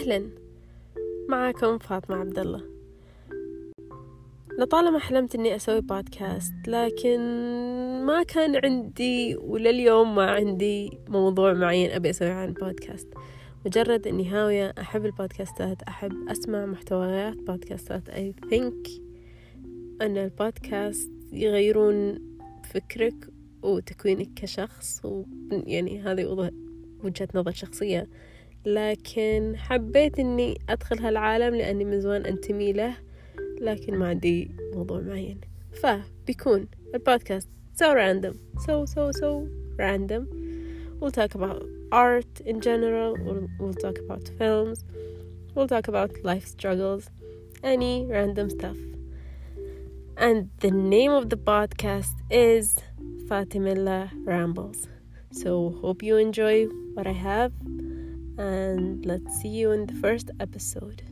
أهلا. معكم فاطمة عبد الله لطالما حلمت إني أسوي بودكاست لكن ما كان عندي ولليوم ما عندي موضوع معين أبي أسوي عن بودكاست مجرد إني هاوية أحب البودكاستات أحب أسمع محتويات بودكاستات I think أن البودكاست يغيرون فكرك وتكوينك كشخص ويعني هذه وجهة نظر شخصية. لكن حبيت إني أدخل هالعالم لأني من زمان أنتمي له لكن ما عندي موضوع معين فبيكون البودكاست so random so so so random we'll talk about art in general we'll, we'll talk about films we'll talk about life struggles any random stuff and the name of the podcast is Fatimilla Rambles so hope you enjoy what I have and let's see you in the first episode